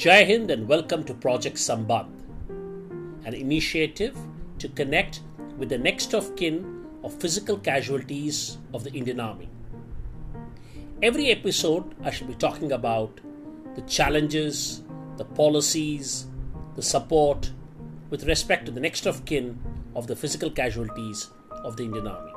Jai Hind and welcome to Project Sambandh, an initiative to connect with the next of kin of physical casualties of the Indian Army. Every episode, I shall be talking about the challenges, the policies, the support with respect to the next of kin of the physical casualties of the Indian Army.